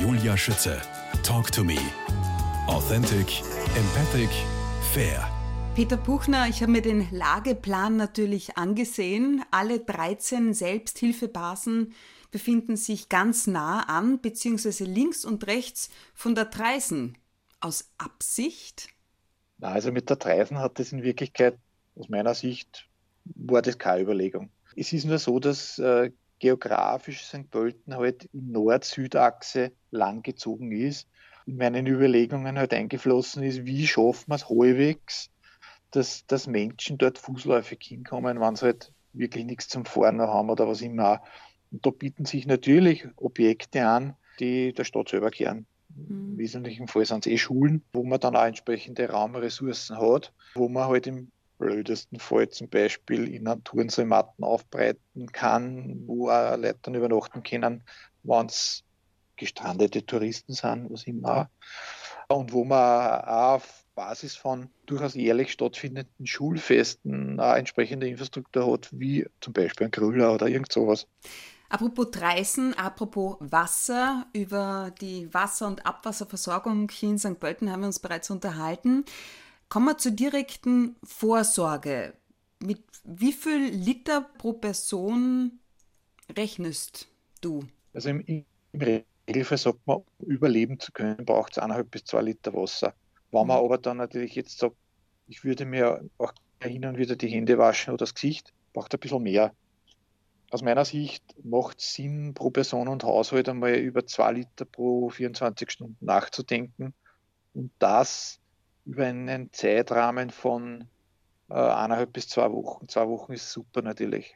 Julia Schütze. Talk to me. Authentic, empathic, fair. Peter Buchner, ich habe mir den Lageplan natürlich angesehen. Alle 13 Selbsthilfebasen befinden sich ganz nah an, beziehungsweise links und rechts von der Treisen. Aus Absicht? Na, also mit der Treisen hat das in Wirklichkeit, aus meiner Sicht, war das keine Überlegung. Es ist nur so, dass äh, geografisch St. Pölten halt in Nord-Süd-Achse langgezogen ist. In meinen Überlegungen halt eingeflossen ist, wie schaffen wir es halbwegs, dass, dass Menschen dort fußläufig hinkommen, wenn sie halt wirklich nichts zum Fahren haben oder was immer. Und da bieten sich natürlich Objekte an, die der Stadt selber kehren. Mhm. Im wesentlichen Fall sind es eh Schulen, wo man dann auch entsprechende Raumressourcen hat, wo man halt im blödesten Fall zum Beispiel in einer Turnseematten aufbreiten kann, wo auch Leute dann übernachten können, wenn es gestrandete Touristen sind, was immer. Und wo man auch auf Basis von durchaus jährlich stattfindenden Schulfesten eine entsprechende Infrastruktur hat, wie zum Beispiel ein Grüller oder irgend sowas. Apropos Dreisen, apropos Wasser, über die Wasser- und Abwasserversorgung hier in St. Pölten haben wir uns bereits unterhalten. Kommen wir zur direkten Vorsorge. Mit wie viel Liter pro Person rechnest du? Also im, im Regelfall sagt man, überleben zu können, braucht es eineinhalb bis zwei Liter Wasser. Wenn man mhm. aber dann natürlich jetzt sagt, ich würde mir auch hin und wieder die Hände waschen oder das Gesicht, braucht ein bisschen mehr. Aus meiner Sicht macht es Sinn, pro Person und Haushalt einmal über zwei Liter pro 24 Stunden nachzudenken und das über einen Zeitrahmen von äh, eineinhalb bis zwei Wochen. Zwei Wochen ist super natürlich.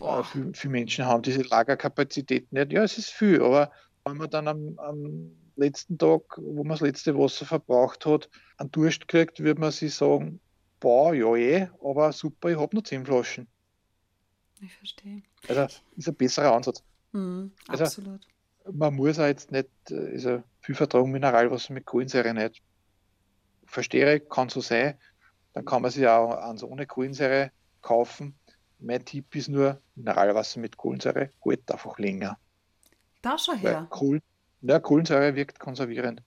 Äh, für, für, Menschen haben diese Lagerkapazität nicht. Ja, es ist viel, aber wenn man dann am, am letzten Tag, wo man das letzte Wasser verbraucht hat, einen Durst kriegt, würde man sich sagen, boah, ja eh, aber super, ich habe noch zehn Flaschen. Ich verstehe. Also ist ein besserer Ansatz. Mhm, also, absolut. Man muss auch jetzt nicht, also viel vertragen Mineralwasser mit Kohlensäure nicht. Verstehe, kann so sein. Dann kann man sich auch eins ohne Kohlensäure kaufen. Mein Tipp ist nur, Mineralwasser mit Kohlensäure hält einfach länger. Da schon her. Kohl, ja, Kohlensäure wirkt konservierend.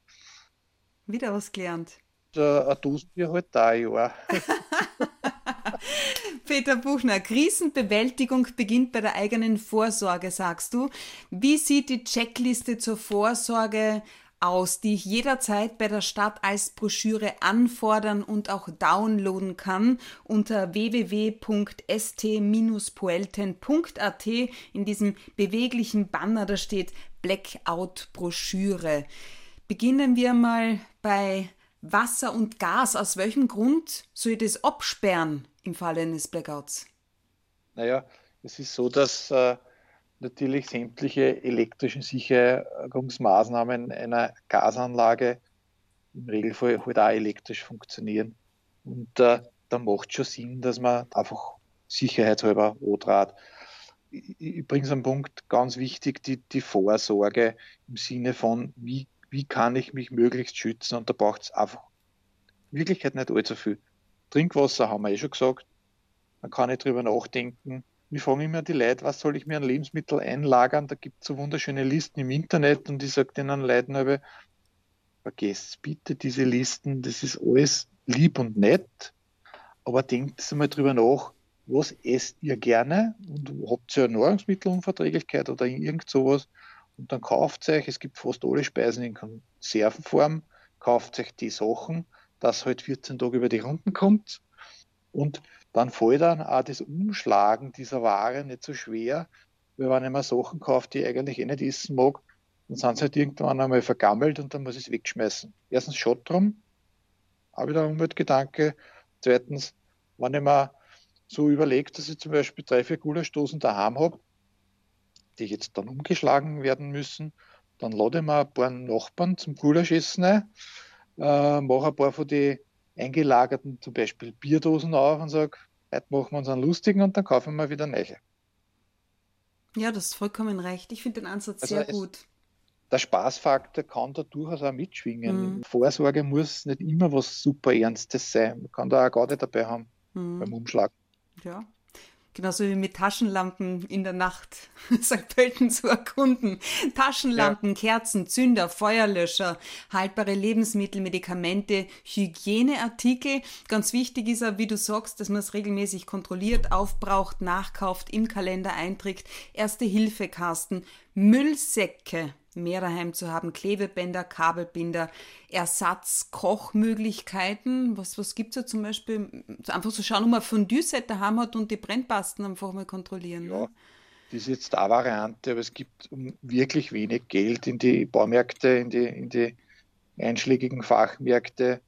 Wieder was gelernt. Ein Dosenbier halt da ein Jahr. Peter Buchner, Krisenbewältigung beginnt bei der eigenen Vorsorge, sagst du. Wie sieht die Checkliste zur Vorsorge aus, die ich jederzeit bei der Stadt als Broschüre anfordern und auch downloaden kann unter www.st-poelten.at in diesem beweglichen Banner, da steht Blackout Broschüre. Beginnen wir mal bei Wasser und Gas. Aus welchem Grund soll ich das absperren im Falle eines Blackouts? Naja, es ist so, dass äh, natürlich sämtliche elektrischen Sicherungsmaßnahmen einer Gasanlage im Regelfall halt auch elektrisch funktionieren. Und äh, da macht schon Sinn, dass man einfach sicherheitshalber bringe es am Punkt, ganz wichtig, die, die Vorsorge im Sinne von, wie, wie kann ich mich möglichst schützen? Und da braucht es einfach in Wirklichkeit nicht allzu viel. Trinkwasser haben wir eh schon gesagt. Man kann nicht drüber nachdenken, wir fragen immer die Leute, was soll ich mir an Lebensmittel einlagern? Da gibt es so wunderschöne Listen im Internet und ich sage denen Leuten aber, vergesst bitte diese Listen, das ist alles lieb und nett, aber denkt mal drüber nach, was esst ihr gerne und habt ihr eine Nahrungsmittelunverträglichkeit oder irgend sowas und dann kauft euch, es gibt fast alle Speisen in Konservenform, kauft euch die Sachen, dass halt 14 Tage über die Runden kommt und dann fällt dann auch das Umschlagen dieser Ware nicht so schwer, weil wenn ich mir Sachen kaufe, die ich eigentlich eh nicht essen mag, dann sind sie halt irgendwann einmal vergammelt und dann muss ich es wegschmeißen. Erstens Schott drum, auch wieder ein Umweltgedanke. Zweitens, wenn ich mir so überlege, dass ich zum Beispiel drei, vier Gulaschdosen daheim habe, die jetzt dann umgeschlagen werden müssen, dann lade ich mir ein paar Nachbarn zum Gulaschessen ein, äh, mache ein paar von den eingelagerten zum Beispiel Bierdosen auf und sage, heute machen wir uns einen lustigen und dann kaufen wir wieder neue. Ja, das ist vollkommen recht. Ich finde den Ansatz also sehr gut. Der Spaßfaktor kann da durchaus auch mitschwingen. Mhm. Vorsorge muss nicht immer was super Ernstes sein. Man kann da auch nicht dabei haben mhm. beim Umschlag. Ja. Genauso wie mit Taschenlampen in der Nacht St. Pölten zu erkunden. Taschenlampen, ja. Kerzen, Zünder, Feuerlöscher, haltbare Lebensmittel, Medikamente, Hygieneartikel. Ganz wichtig ist auch, wie du sagst, dass man es regelmäßig kontrolliert, aufbraucht, nachkauft, im Kalender einträgt. Erste Hilfekasten, Müllsäcke mehr daheim zu haben, Klebebänder, Kabelbinder, Ersatzkochmöglichkeiten. Was, was gibt es da zum Beispiel? Einfach so schauen, ob man Fondue-Set daheim hat und die Brennpasten einfach mal kontrollieren. Ja, das ist jetzt eine Variante, aber es gibt wirklich wenig Geld in die Baumärkte, in die, in die einschlägigen Fachmärkte,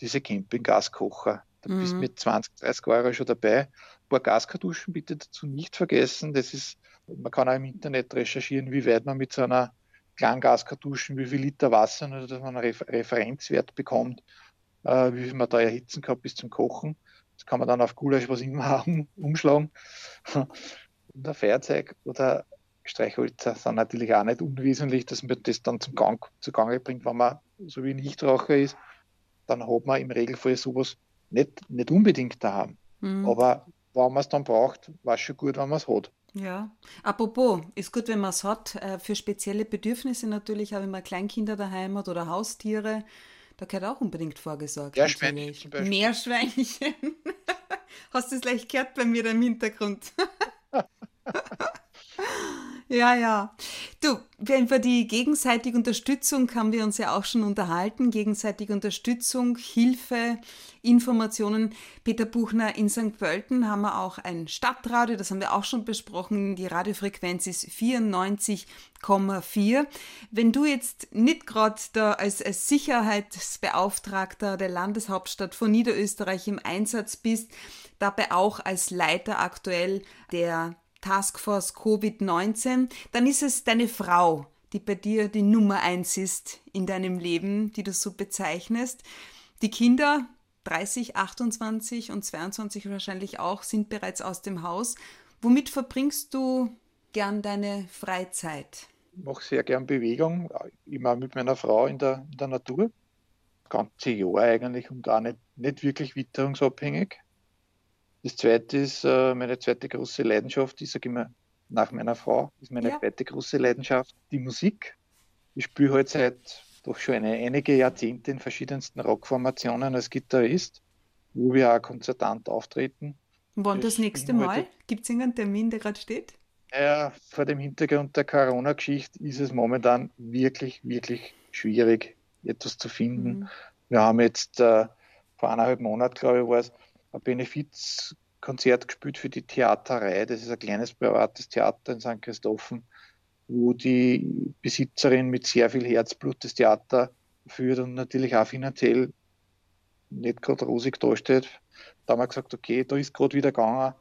diese Campinggaskocher. Da mhm. bist du mit 20, 30 Euro schon dabei. Ein paar Gaskartuschen bitte dazu nicht vergessen. Das ist, man kann auch im Internet recherchieren, wie weit man mit so einer Klanggaskartuschen, wie viel Liter Wasser, nur dass man einen Referenzwert bekommt, äh, wie viel man da erhitzen kann bis zum Kochen. Das kann man dann auf Gulasch, was immer haben, umschlagen. Und ein Feuerzeug oder Streichhölzer sind natürlich auch nicht unwesentlich, dass man das dann zum Gang, zu Gange bringt, wenn man so wie Nichtraucher ist. Dann hat man im Regelfall sowas nicht, nicht unbedingt daheim. Mhm. Aber wenn man es dann braucht, war es schon gut, wenn man es hat. Ja, apropos, ist gut, wenn man es hat. Äh, für spezielle Bedürfnisse natürlich, auch wenn man Kleinkinder daheim hat oder Haustiere, da gehört auch unbedingt vorgesorgt. Meerschweinchen zum. Meerschweinchen. Hast du es gleich gehört bei mir da im Hintergrund? Ja, ja. Du, über die gegenseitige Unterstützung haben wir uns ja auch schon unterhalten. Gegenseitige Unterstützung, Hilfe, Informationen. Peter Buchner, in St. Pölten haben wir auch ein Stadtradio, das haben wir auch schon besprochen. Die Radiofrequenz ist 94,4. Wenn du jetzt nicht gerade da als, als Sicherheitsbeauftragter der Landeshauptstadt von Niederösterreich im Einsatz bist, dabei auch als Leiter aktuell der Taskforce Covid-19, dann ist es deine Frau, die bei dir die Nummer eins ist in deinem Leben, die du so bezeichnest. Die Kinder, 30, 28 und 22 wahrscheinlich auch, sind bereits aus dem Haus. Womit verbringst du gern deine Freizeit? Ich mache sehr gern Bewegung, immer mit meiner Frau in der, in der Natur. Das ganze Jahr eigentlich und auch nicht, nicht wirklich witterungsabhängig. Das zweite ist äh, meine zweite große Leidenschaft, ich sage immer nach meiner Frau, ist meine ja. zweite große Leidenschaft die Musik. Ich spiele halt seit doch schon eine, einige Jahrzehnte in verschiedensten Rockformationen als Gitarrist, wo wir auch konzertant auftreten. Wann das nächste Mal? Gibt es irgendeinen Termin, der gerade steht? Ja, vor dem Hintergrund der Corona-Geschichte ist es momentan wirklich, wirklich schwierig, etwas zu finden. Mhm. Wir haben jetzt äh, vor eineinhalb Monaten, glaube ich, war es, ein Benefizkonzert gespielt für die Theaterei. Das ist ein kleines privates Theater in St. Christophen, wo die Besitzerin mit sehr viel Herzblut das Theater führt und natürlich auch finanziell nicht gerade rosig dasteht. Da haben wir gesagt, okay, da ist gerade wieder gegangen.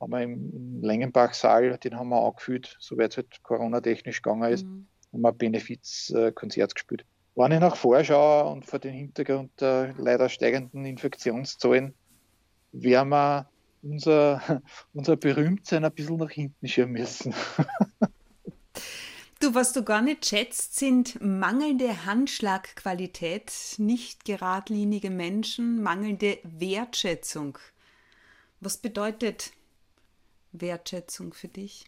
Haben wir im, Lengenbach-Saal, den haben wir angefühlt, soweit es halt Corona-technisch gegangen ist, mhm. haben wir ein Benefizkonzert gespielt. Wenn ich nach vorschaue und vor dem Hintergrund der leider steigenden Infektionszahlen werden wir unser, unser Berühmtsein ein bisschen nach hinten schieben müssen. Du, was du gar nicht schätzt, sind mangelnde Handschlagqualität, nicht geradlinige Menschen, mangelnde Wertschätzung. Was bedeutet Wertschätzung für dich?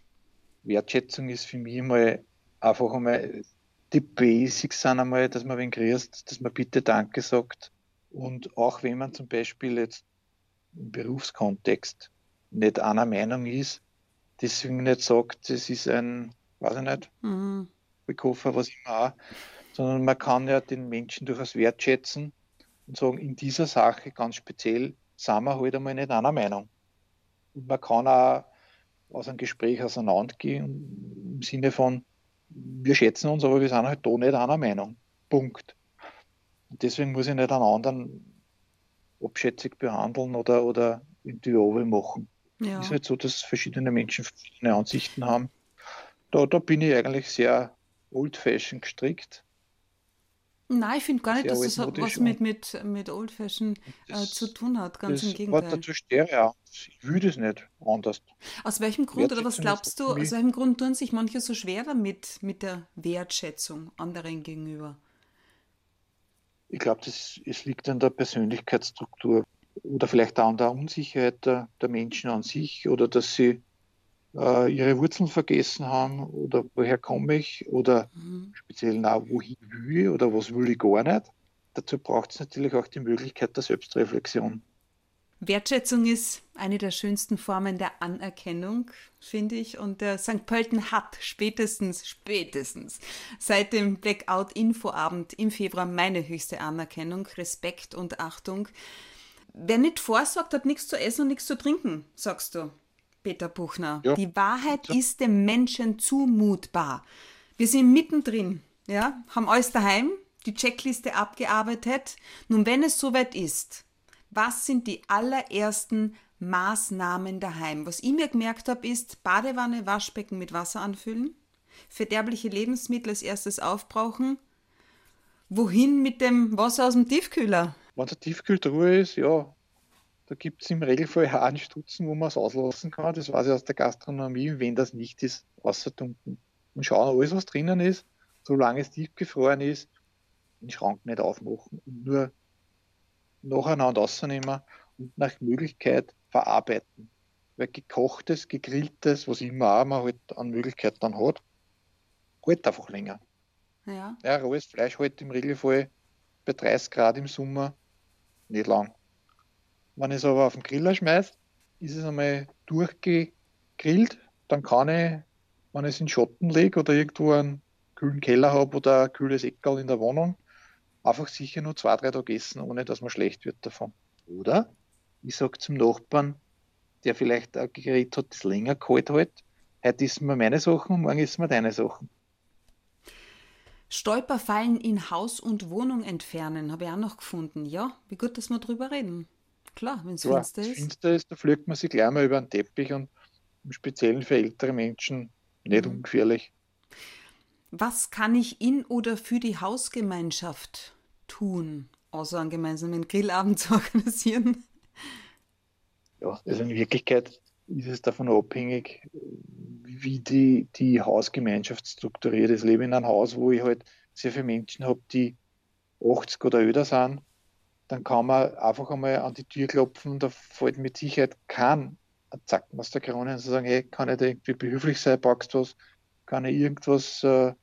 Wertschätzung ist für mich einmal einfach einmal die Basics sind einmal, dass man wen grüßt, dass man bitte Danke sagt. Und auch wenn man zum Beispiel jetzt im Berufskontext nicht einer Meinung ist, deswegen nicht sagt, es ist ein, weiß ich nicht, mhm. Bekoffer, was immer auch, sondern man kann ja den Menschen durchaus wertschätzen und sagen, in dieser Sache ganz speziell sind wir halt einmal nicht einer Meinung. Und man kann auch aus einem Gespräch auseinandergehen im Sinne von, wir schätzen uns, aber wir sind halt da nicht einer Meinung. Punkt. Und deswegen muss ich nicht einen anderen abschätzig behandeln oder, oder irgendwie Ovel machen. Ja. Ist halt so, dass verschiedene Menschen verschiedene Ansichten haben. Da, da bin ich eigentlich sehr old-fashioned gestrickt. Nein, ich finde gar nicht, dass das was mit, mit, mit Old-Fashion äh, zu tun hat. Ganz das im Gegenteil. Dazu Stereo. Ich will das nicht anders. Aus welchem Grund oder was glaubst du, aus welchem Grund tun sich manche so schwer damit, mit der Wertschätzung anderen gegenüber? Ich glaube, es liegt an der Persönlichkeitsstruktur. oder vielleicht auch an der Unsicherheit der, der Menschen an sich oder dass sie äh, ihre Wurzeln vergessen haben oder woher komme ich oder mhm. speziell auch wohin will ich oder was will ich gar nicht. Dazu braucht es natürlich auch die Möglichkeit der Selbstreflexion. Wertschätzung ist eine der schönsten Formen der Anerkennung, finde ich. Und der St. Pölten hat spätestens, spätestens seit dem Blackout-Infoabend im Februar meine höchste Anerkennung, Respekt und Achtung. Wer nicht vorsorgt, hat nichts zu essen und nichts zu trinken, sagst du, Peter Buchner. Ja. Die Wahrheit ja. ist dem Menschen zumutbar. Wir sind mittendrin, ja, haben alles daheim, die Checkliste abgearbeitet. Nun, wenn es soweit ist, was sind die allerersten Maßnahmen daheim? Was ich mir gemerkt habe, ist Badewanne, Waschbecken mit Wasser anfüllen, verderbliche Lebensmittel als erstes aufbrauchen. Wohin mit dem Wasser aus dem Tiefkühler? Wenn der Tiefkühltruhe ist, ja, da gibt es im Regelfall einen Stutzen, wo man es auslassen kann. Das weiß ich aus der Gastronomie. Wenn das nicht ist, außerdunken. Und schauen, alles, was drinnen ist, solange es tiefgefroren ist, den Schrank nicht aufmachen und nur nacheinander rausnehmen und nach Möglichkeit verarbeiten. Weil gekochtes, gegrilltes, was immer auch man halt an Möglichkeit dann hat, halt einfach länger. Ja. ja, rohes Fleisch halt im Regelfall bei 30 Grad im Sommer nicht lang. Wenn ich es aber auf den Griller schmeiße, ist es einmal durchgegrillt, dann kann ich, wenn ich es in Schatten lege oder irgendwo einen kühlen Keller habe oder ein kühles Eckerl in der Wohnung, einfach sicher nur zwei, drei Tage essen, ohne dass man schlecht wird davon. Oder ich sage zum Nachbarn, der vielleicht ein Gerät hat, das länger kalt hält, heute essen wir meine Sachen und morgen essen wir deine Sachen. Stolperfallen in Haus und Wohnung entfernen, habe ich auch noch gefunden. Ja, wie gut, dass wir drüber reden. Klar, wenn es ja, finster ist. finster ist, da fliegt man sich gleich mal über den Teppich und im Speziellen für ältere Menschen nicht mhm. ungefährlich. Was kann ich in oder für die Hausgemeinschaft tun, außer einen gemeinsamen Grillabend zu organisieren? Ja, also in Wirklichkeit ist es davon abhängig, wie die, die Hausgemeinschaft strukturiert ist. Ich lebe in einem Haus, wo ich halt sehr viele Menschen habe, die 80 oder öder sind. Dann kann man einfach einmal an die Tür klopfen da fällt mit Sicherheit kein Zacken aus der Krone und sagen, hey, kann ich da irgendwie behilflich sein, packst was, kann ich irgendwas äh,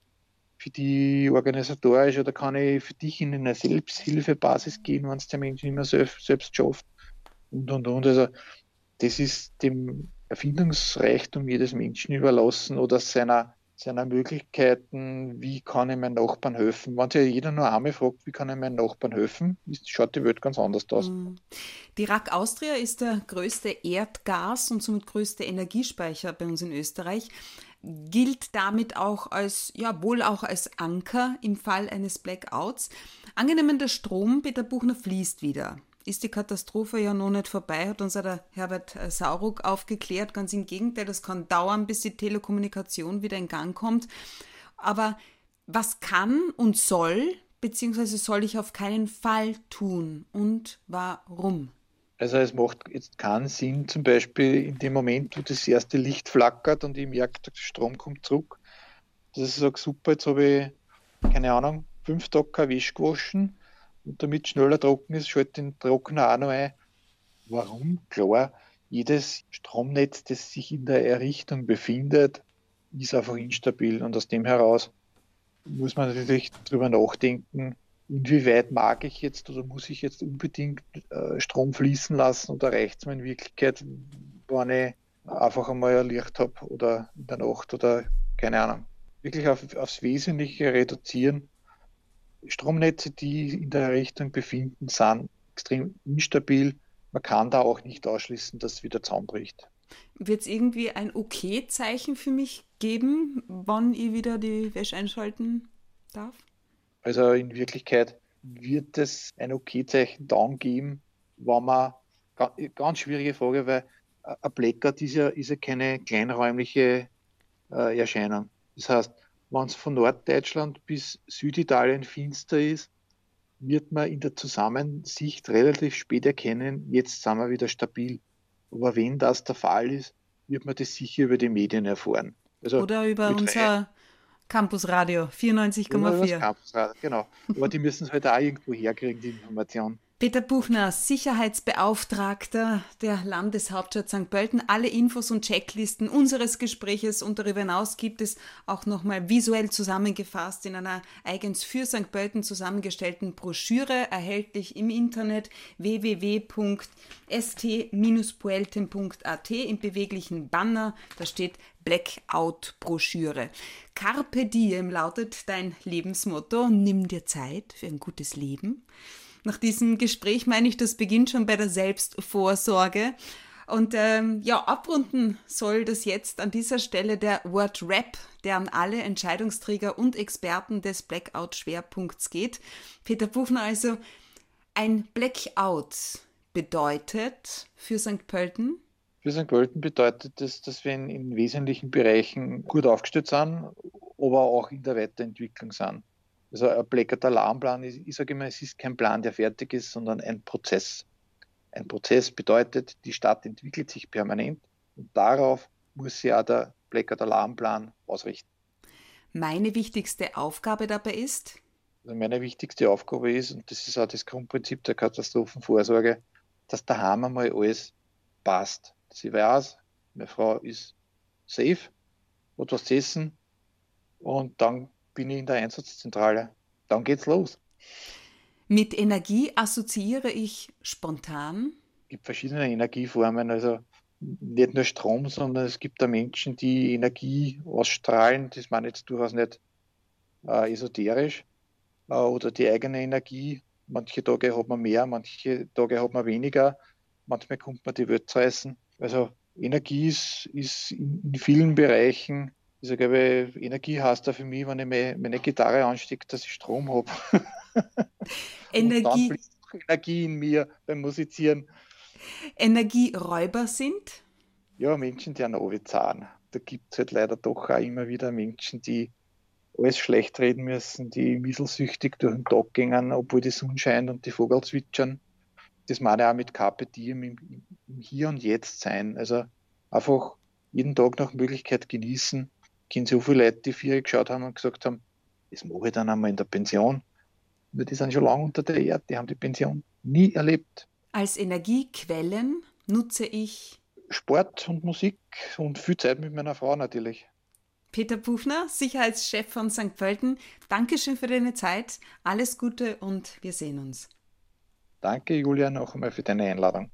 für die organisatorisch oder kann ich für dich in eine Selbsthilfebasis gehen, wenn es der Mensch nicht mehr selbst, selbst schafft und und und. Also das ist dem Erfindungsreichtum jedes Menschen überlassen oder seiner, seiner Möglichkeiten, wie kann ich meinen Nachbarn helfen. Wenn sich jeder nur einmal fragt, wie kann ich meinen Nachbarn helfen, schaut die Welt ganz anders aus. Mhm. Die RAK Austria ist der größte Erdgas- und somit größte Energiespeicher bei uns in Österreich gilt damit auch als, ja, wohl auch als Anker im Fall eines Blackouts. Angenommen, der Strom, Peter Buchner, fließt wieder. Ist die Katastrophe ja noch nicht vorbei, hat uns der Herbert äh, Sauruck aufgeklärt. Ganz im Gegenteil, das kann dauern, bis die Telekommunikation wieder in Gang kommt. Aber was kann und soll, beziehungsweise soll ich auf keinen Fall tun und warum? Also es macht jetzt keinen Sinn, zum Beispiel in dem Moment, wo das erste Licht flackert und ich merke, der Strom kommt zurück, dass ich sage, super, jetzt habe ich, keine Ahnung, fünf Tage kein Wäsche gewaschen und damit schneller trocken ist, schalte den Trockner auch noch ein. Warum? Klar, jedes Stromnetz, das sich in der Errichtung befindet, ist einfach instabil und aus dem heraus muss man natürlich darüber nachdenken, inwieweit mag ich jetzt oder muss ich jetzt unbedingt äh, Strom fließen lassen oder reicht es mir in Wirklichkeit, wenn ich einfach einmal ein Licht habe oder in der Nacht oder keine Ahnung. Wirklich auf, aufs Wesentliche reduzieren. Stromnetze, die in der Richtung befinden, sind extrem instabil. Man kann da auch nicht ausschließen, dass es wieder zusammenbricht. Wird es irgendwie ein Okay-Zeichen für mich geben, wann ich wieder die Wäsche einschalten darf? Also in Wirklichkeit wird es ein Okay-Zeichen dann geben, wenn man, ganz schwierige Frage, weil ein Blackout ist ja, ist ja keine kleinräumliche äh, Erscheinung. Das heißt, wenn es von Norddeutschland bis Süditalien finster ist, wird man in der Zusammensicht relativ spät erkennen, jetzt sind wir wieder stabil. Aber wenn das der Fall ist, wird man das sicher über die Medien erfahren. Also Oder über unser Campusradio 94,4. Campusradio, genau. Aber die müssen es halt auch irgendwo herkriegen, die Information. Peter Buchner, Sicherheitsbeauftragter der Landeshauptstadt St. Pölten. Alle Infos und Checklisten unseres Gespräches und darüber hinaus gibt es auch nochmal visuell zusammengefasst in einer eigens für St. Pölten zusammengestellten Broschüre, erhältlich im Internet www.st-puelten.at im beweglichen Banner. Da steht Blackout-Broschüre. Carpe diem lautet dein Lebensmotto. Nimm dir Zeit für ein gutes Leben. Nach diesem Gespräch meine ich, das beginnt schon bei der Selbstvorsorge. Und ähm, ja, abrunden soll das jetzt an dieser Stelle der Word Rap, der an alle Entscheidungsträger und Experten des Blackout-Schwerpunkts geht. Peter Buchner, also ein Blackout bedeutet für St. Pölten? Für St. Pölten bedeutet das, dass wir in, in wesentlichen Bereichen gut aufgestellt sind, aber auch in der Weiterentwicklung sind. Also ein Blackout Alarmplan ist, ich sage immer, es ist kein Plan, der fertig ist, sondern ein Prozess. Ein Prozess bedeutet, die Stadt entwickelt sich permanent und darauf muss auch der Blackout Alarmplan ausrichten. Meine wichtigste Aufgabe dabei ist? Also meine wichtigste Aufgabe ist, und das ist auch das Grundprinzip der Katastrophenvorsorge, dass daheim einmal alles passt. Dass ich weiß, meine Frau ist safe, hat was zu essen und dann bin ich in der Einsatzzentrale. Dann geht's los. Mit Energie assoziiere ich spontan? Es gibt verschiedene Energieformen, also nicht nur Strom, sondern es gibt da Menschen, die Energie ausstrahlen. Das meine jetzt durchaus nicht äh, esoterisch. Äh, oder die eigene Energie. Manche Tage hat man mehr, manche Tage hat man weniger. Manchmal kommt man die Welt essen. Also Energie ist, ist in vielen Bereichen ich sage, Energie heißt da für mich, wenn ich meine Gitarre anstecke, dass ich Strom habe. Energie. Energie in mir beim Musizieren. Energieräuber sind? Ja, Menschen, die an zahlen. Da gibt es halt leider doch auch immer wieder Menschen, die alles schlecht reden müssen, die mieselsüchtig durch den Tag gehen, obwohl die Sonne scheint und die Vogel zwitschern. Das meine ich auch mit Carpe Diem im, im Hier und Jetzt sein. Also einfach jeden Tag nach Möglichkeit genießen kenne so viele Leute, die vier geschaut haben und gesagt haben, das mache ich dann einmal in der Pension. Nur die sind schon lange unter der Erde, die haben die Pension nie erlebt. Als Energiequellen nutze ich Sport und Musik und viel Zeit mit meiner Frau natürlich. Peter Buchner, Sicherheitschef von St. Pölten, Dankeschön für deine Zeit, alles Gute und wir sehen uns. Danke, Julia, noch einmal für deine Einladung.